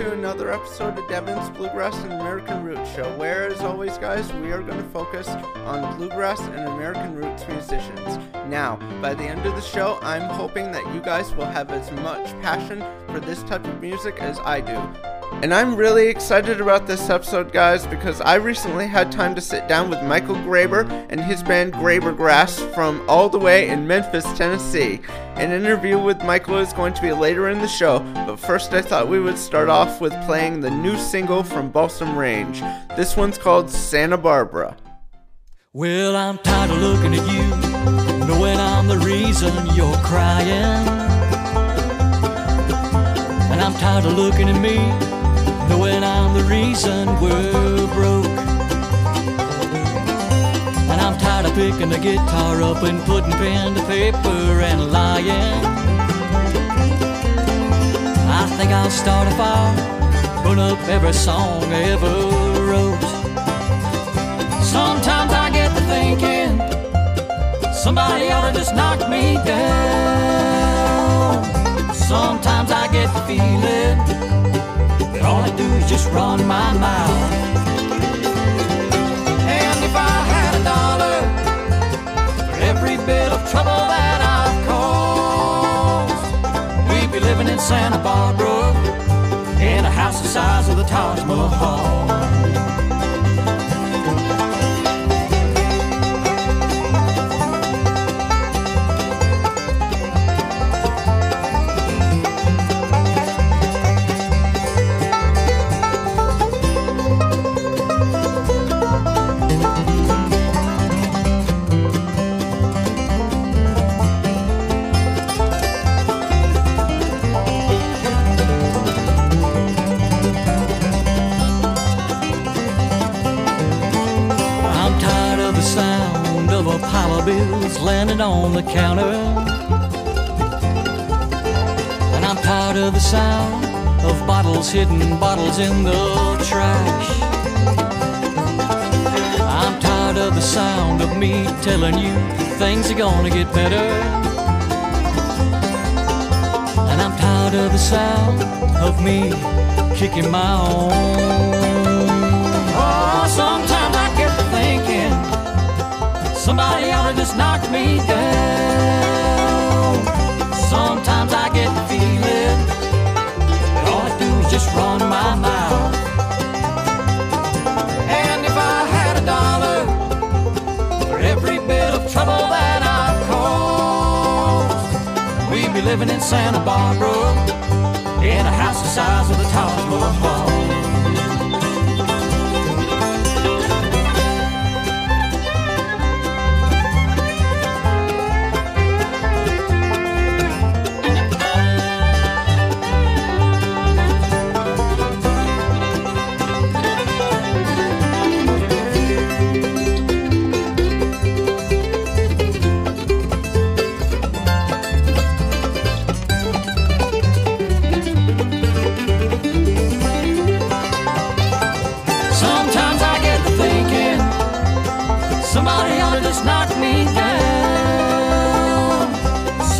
to another episode of Devin's Bluegrass and American Roots Show, where, as always, guys, we are going to focus on bluegrass and American roots musicians. Now, by the end of the show, I'm hoping that you guys will have as much passion for this type of music as I do. And I'm really excited about this episode, guys, because I recently had time to sit down with Michael Graber and his band Graber Grass from all the way in Memphis, Tennessee. An interview with Michael is going to be later in the show, but first I thought we would start off with playing the new single from Balsam Range. This one's called Santa Barbara. Well, I'm tired of looking at you, knowing I'm the reason you're crying. And I'm tired of looking at me, knowing I'm the reason we're broke. And I'm tired of picking the guitar up and putting pen to paper and lying. I think I'll start a fire, burn up every song I ever wrote. Sometimes I get to thinking somebody ought to just knock me down. Sometimes I get the feeling that all I do is just run my mouth. And if I had a dollar for every bit of trouble that I've caused, we'd be living in Santa Barbara in a house the size of the Taj Mahal. Of bills landing on the counter. And I'm tired of the sound of bottles hitting bottles in the trash. I'm tired of the sound of me telling you things are gonna get better. And I'm tired of the sound of me kicking my own. Oh, sometimes somebody ought to just knock me down. Sometimes I get the feeling that all I do is just run my mouth. And if I had a dollar for every bit of trouble that I've caused, we'd be living in Santa Barbara in a house the size of the Taj Mahal.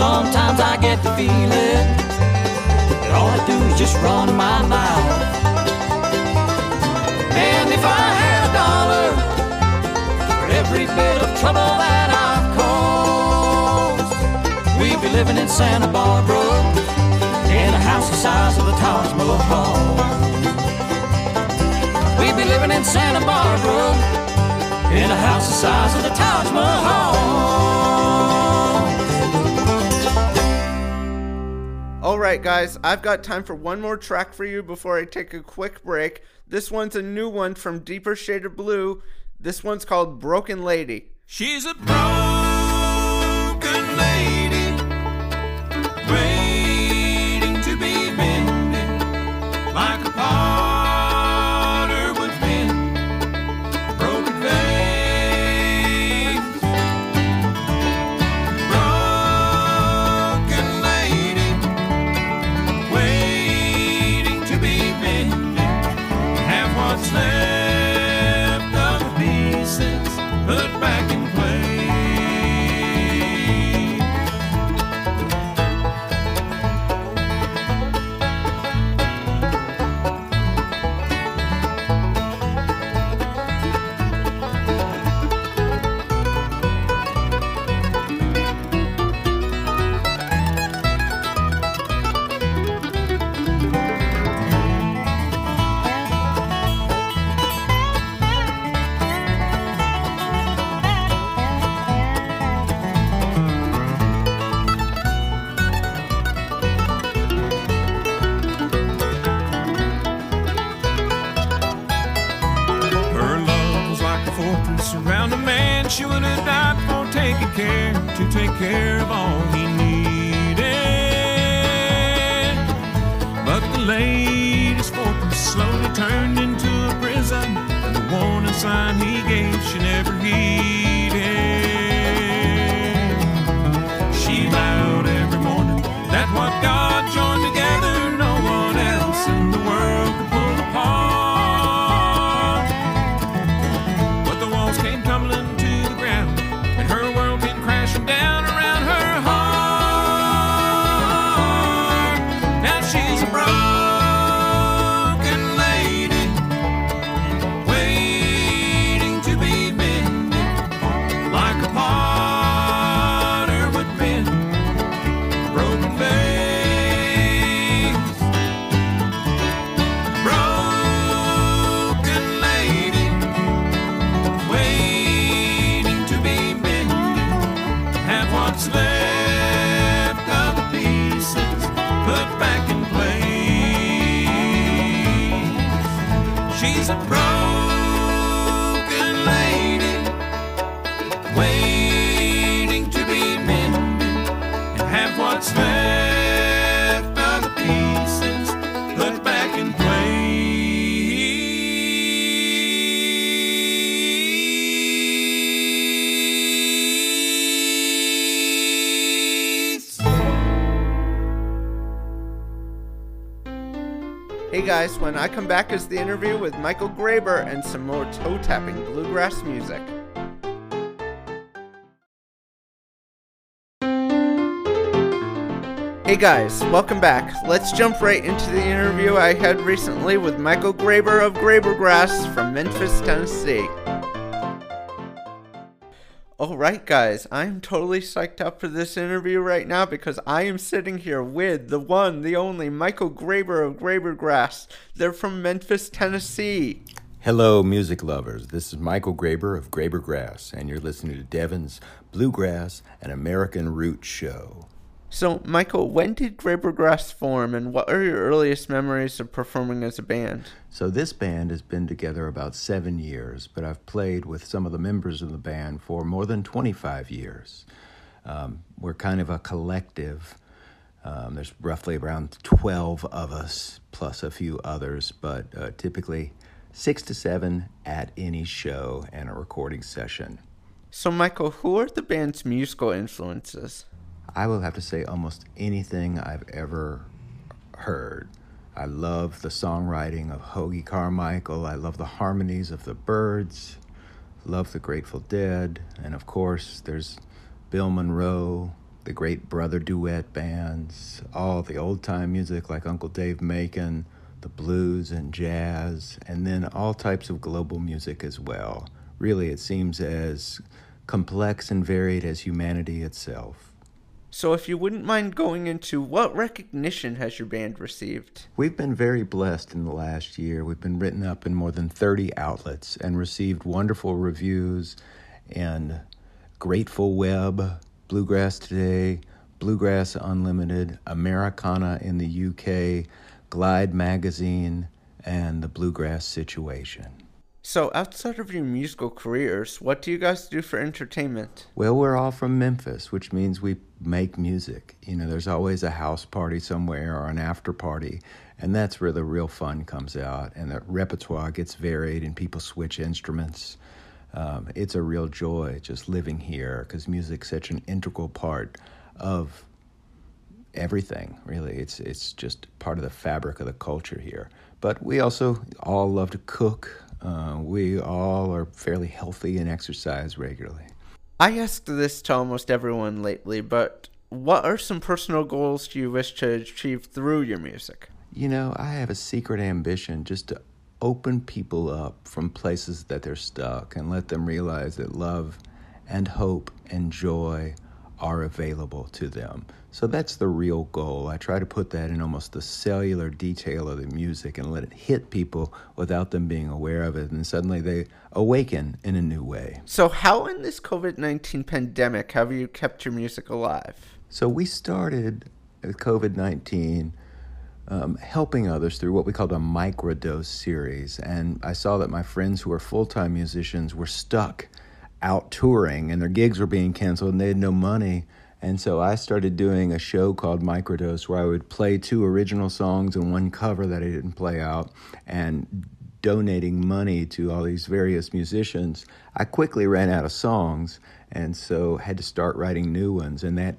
Sometimes I get the feeling that all I do is just run my mouth. And if I had a dollar for every bit of trouble that I've caused, we'd be living in Santa Barbara in a house the size of the Taj Mahal. We'd be living in Santa Barbara in a house the size of the Taj Mahal. Alright, guys, I've got time for one more track for you before I take a quick break. This one's a new one from Deeper Shade of Blue. This one's called Broken Lady. She's a broken lady, She's a when I come back is the interview with Michael Graber and some more toe tapping bluegrass music. Hey guys, welcome back. Let's jump right into the interview I had recently with Michael Graber of Graber Grass from Memphis, Tennessee. Alright, guys, I'm totally psyched up for this interview right now because I am sitting here with the one, the only Michael Graber of Graber Grass. They're from Memphis, Tennessee. Hello, music lovers. This is Michael Graber of Graber Grass, and you're listening to Devon's Bluegrass and American Root Show. So, Michael, when did Graber Grass form and what are your earliest memories of performing as a band? So, this band has been together about seven years, but I've played with some of the members of the band for more than 25 years. Um, we're kind of a collective. Um, there's roughly around 12 of us, plus a few others, but uh, typically six to seven at any show and a recording session. So, Michael, who are the band's musical influences? I will have to say almost anything I've ever heard. I love the songwriting of Hoagy Carmichael. I love the harmonies of the Byrds. Love the Grateful Dead. And of course, there's Bill Monroe, the great brother duet bands, all the old time music like Uncle Dave Macon, the blues and jazz, and then all types of global music as well. Really, it seems as complex and varied as humanity itself. So, if you wouldn't mind going into what recognition has your band received? We've been very blessed in the last year. We've been written up in more than 30 outlets and received wonderful reviews in Grateful Web, Bluegrass Today, Bluegrass Unlimited, Americana in the UK, Glide Magazine, and the Bluegrass Situation. So, outside of your musical careers, what do you guys do for entertainment? Well, we're all from Memphis, which means we make music. You know, there's always a house party somewhere or an after party, and that's where the real fun comes out. And the repertoire gets varied, and people switch instruments. Um, it's a real joy just living here because music's such an integral part of everything. Really, it's it's just part of the fabric of the culture here. But we also all love to cook. Uh, we all are fairly healthy and exercise regularly. I asked this to almost everyone lately, but what are some personal goals do you wish to achieve through your music? You know, I have a secret ambition just to open people up from places that they're stuck and let them realize that love and hope and joy are available to them. So that's the real goal. I try to put that in almost the cellular detail of the music and let it hit people without them being aware of it. And suddenly they awaken in a new way. So, how in this COVID 19 pandemic have you kept your music alive? So we started with COVID 19 um, helping others through what we called a microdose series. And I saw that my friends who are full time musicians were stuck out touring and their gigs were being canceled and they had no money. And so I started doing a show called Microdose where I would play two original songs and one cover that I didn't play out and donating money to all these various musicians. I quickly ran out of songs and so had to start writing new ones and that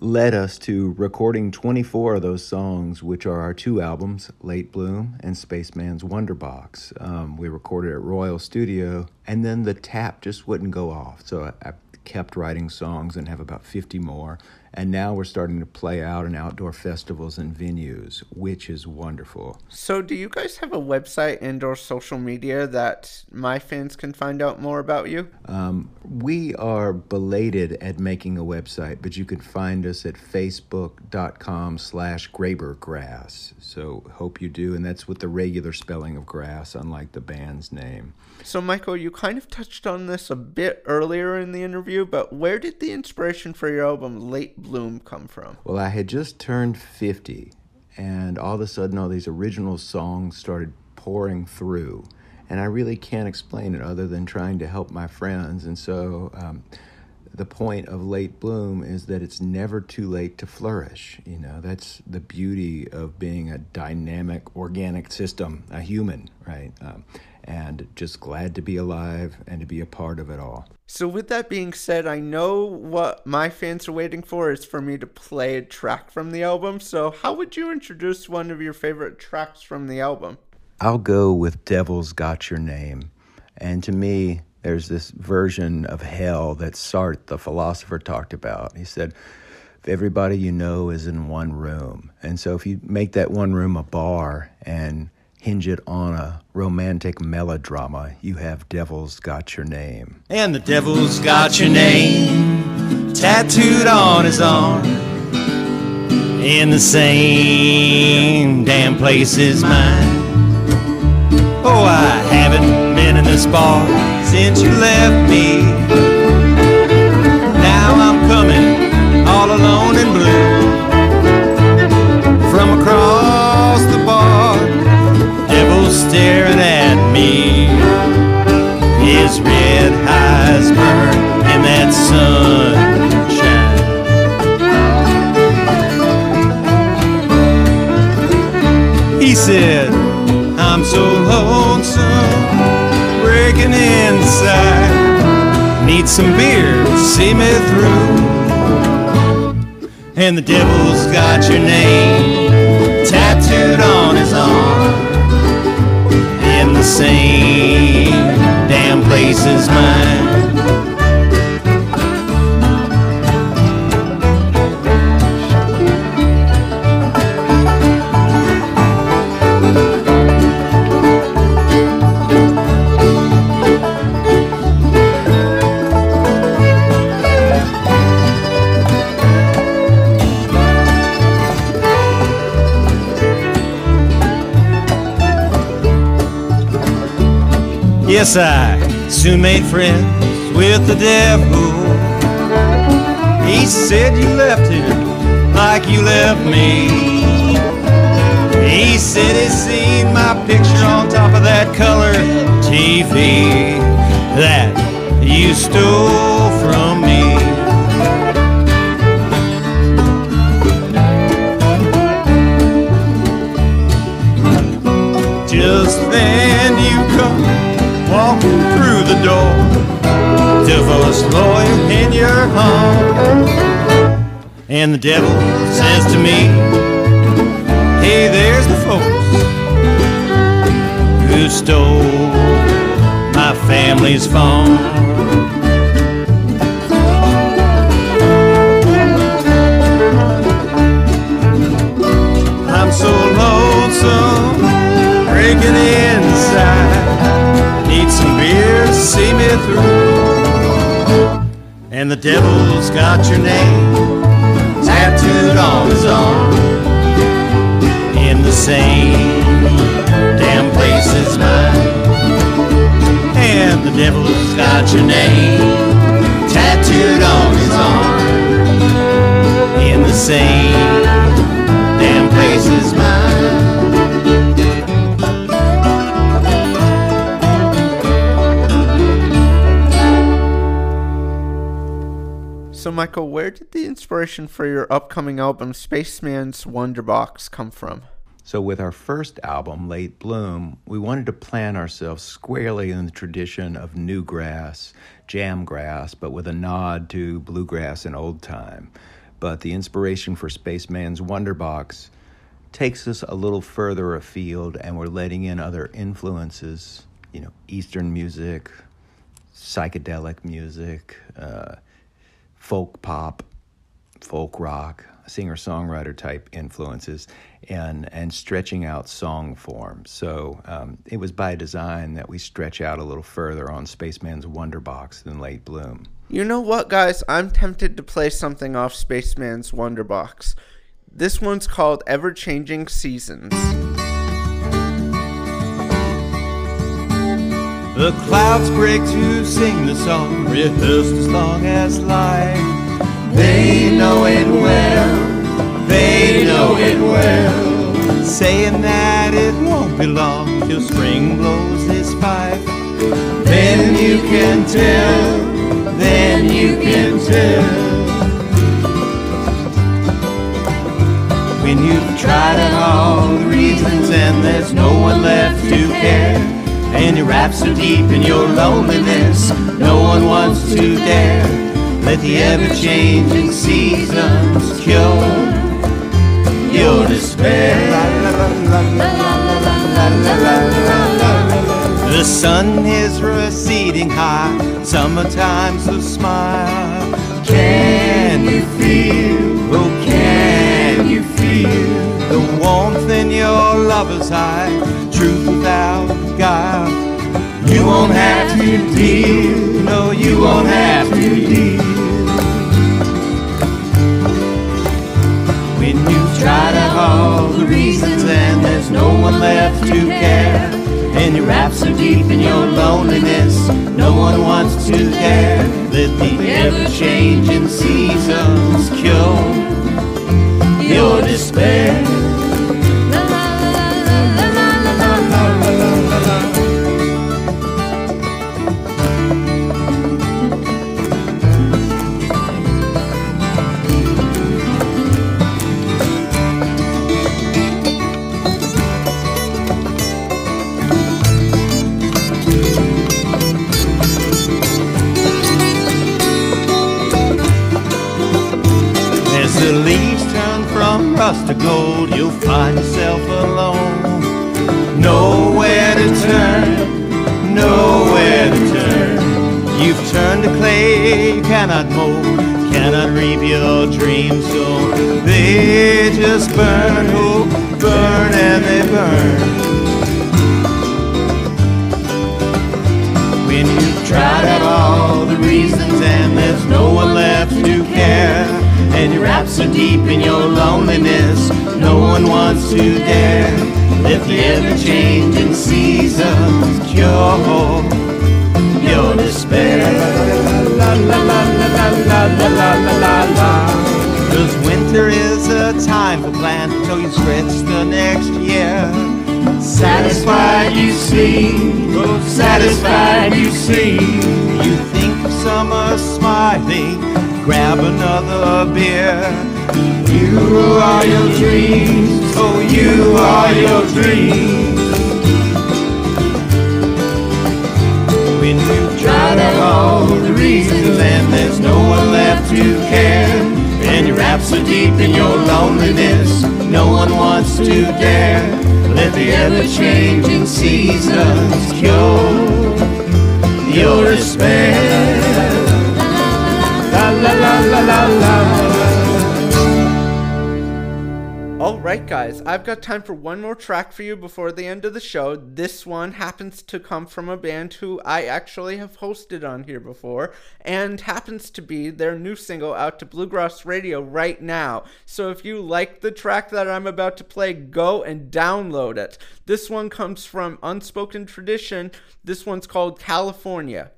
led us to recording 24 of those songs, which are our two albums, Late Bloom and Spaceman's Wonderbox. Um, we recorded at Royal Studio, and then the tap just wouldn't go off. So I, I kept writing songs and have about 50 more. And now we're starting to play out in outdoor festivals and venues, which is wonderful. So, do you guys have a website and or social media that my fans can find out more about you? Um, we are belated at making a website, but you can find us at facebook.com slash grabergrass. So, hope you do. And that's with the regular spelling of grass, unlike the band's name. So, Michael, you kind of touched on this a bit earlier in the interview, but where did the inspiration for your album Late Bloom come from? Well, I had just turned 50, and all of a sudden, all these original songs started pouring through. And I really can't explain it other than trying to help my friends. And so, um, the point of late bloom is that it's never too late to flourish. You know, that's the beauty of being a dynamic, organic system, a human, right? Um, and just glad to be alive and to be a part of it all. So, with that being said, I know what my fans are waiting for is for me to play a track from the album. So, how would you introduce one of your favorite tracks from the album? I'll go with Devil's Got Your Name. And to me, there's this version of hell that Sartre, the philosopher, talked about. He said, if everybody you know is in one room. And so if you make that one room a bar and hinge it on a romantic melodrama, you have Devil's Got Your Name. And the devil's got your name tattooed on his arm in the same damn place as mine. Oh, I haven't been in this bar since you left me. Yes, I soon made friends with the devil. He said you left him like you left me. He said he seen my picture on top of that color TV that you stole devil says to me, Hey, there's the folks who stole my family's phone. I'm so lonesome, breaking inside. Need some beer to see me through. And the devil's got your name inspiration for your upcoming album, Spaceman's Wonderbox, come from? So, with our first album, Late Bloom, we wanted to plant ourselves squarely in the tradition of newgrass, jamgrass, but with a nod to bluegrass and old time. But the inspiration for Spaceman's Wonderbox takes us a little further afield, and we're letting in other influences, you know, Eastern music, psychedelic music, uh, folk pop, folk rock, singer songwriter type influences and and stretching out song form. So um, it was by design that we stretch out a little further on Spaceman's Wonderbox than Late Bloom. You know what, guys? I'm tempted to play something off Spaceman's Wonderbox. This one's called Ever Changing Seasons. The clouds break to sing the song, rehearsed as long as life. They know it well, they know it well. Saying that it won't be long till spring blows his fife. Then you can tell, then you can tell. When you've tried out all the reasons and there's no one left to care. And you're wrapped so deep in your loneliness, no one wants to dare. Let the ever-changing seasons cure your despair. The sun is receding high, summertime's a smile. Can you feel, oh can you feel the warmth in your lover's eye, truth without guile? You won't have to deal, no you won't have to deal. Tried out all the reasons and there's no one left to care. And you're wrapped so deep in your loneliness, no one wants to care. Let the ever-changing seasons cure your despair. Rust to gold, you'll find yourself alone. Nowhere to turn, nowhere to turn. You've turned to clay, you cannot mold, cannot reap your dreams. So they just burn, oh, burn and they burn. When you've tried out all the reasons and there's no one left to care. And you're wrapped so deep in your loneliness, no one wants to dare. Let the ever-changing seasons cure your despair. La la la la la la la la la la. Cause winter is a time for plan till you stretch the next year. Satisfied you see, oh satisfied you see. You think of summer smiling, grab another beer. You are your dreams, oh you are your dreams. When you've tried out all the reasons and there's no one left to care. And you're wrapped so deep in your loneliness, no one wants to dare. Let the ever-changing seasons cure your despair. La la la la. Alright, guys, I've got time for one more track for you before the end of the show. This one happens to come from a band who I actually have hosted on here before, and happens to be their new single out to Bluegrass Radio right now. So if you like the track that I'm about to play, go and download it. This one comes from Unspoken Tradition. This one's called California.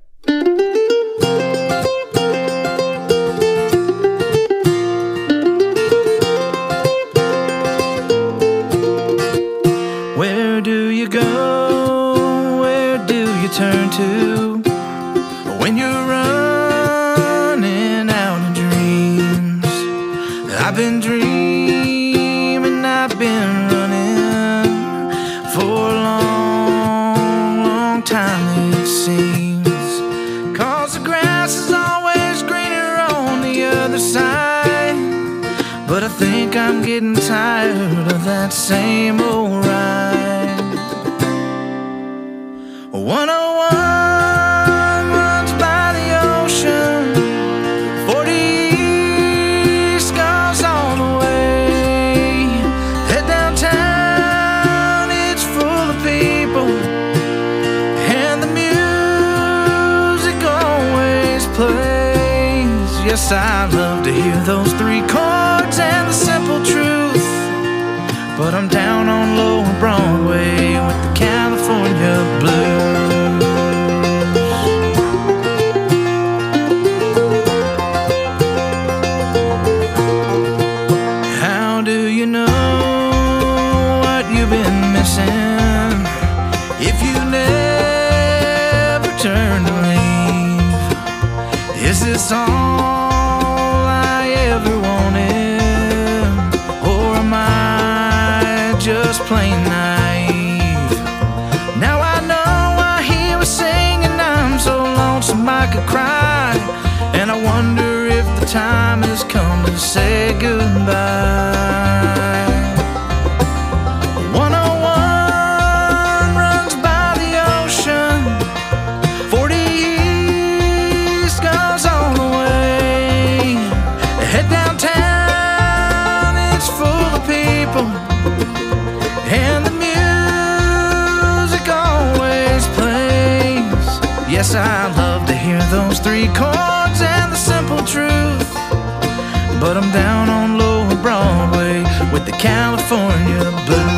you turn to when you're running out of dreams? I've been dreaming, I've been running for a long, long time, it seems. Cause the grass is always greener on the other side. But I think I'm getting tired of that same old. Yes, I love to hear those three chords and the simple truth. But I'm down on Lower Broadway with the California blues. Time has come to say goodbye. 101 runs by the ocean. 40 east goes all the way. Head downtown, it's full of people. And the music always plays. Yes, I love to hear those three chords and the simple truth. But I'm down on Lower Broadway with the California blues.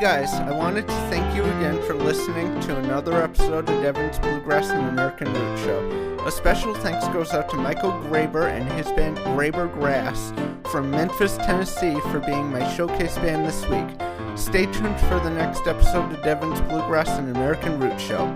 Guys, I wanted to thank you again for listening to another episode of Devon's Bluegrass and American Root Show. A special thanks goes out to Michael Graber and his band Graber Grass from Memphis, Tennessee for being my showcase band this week. Stay tuned for the next episode of Devon's Bluegrass and American Root Show.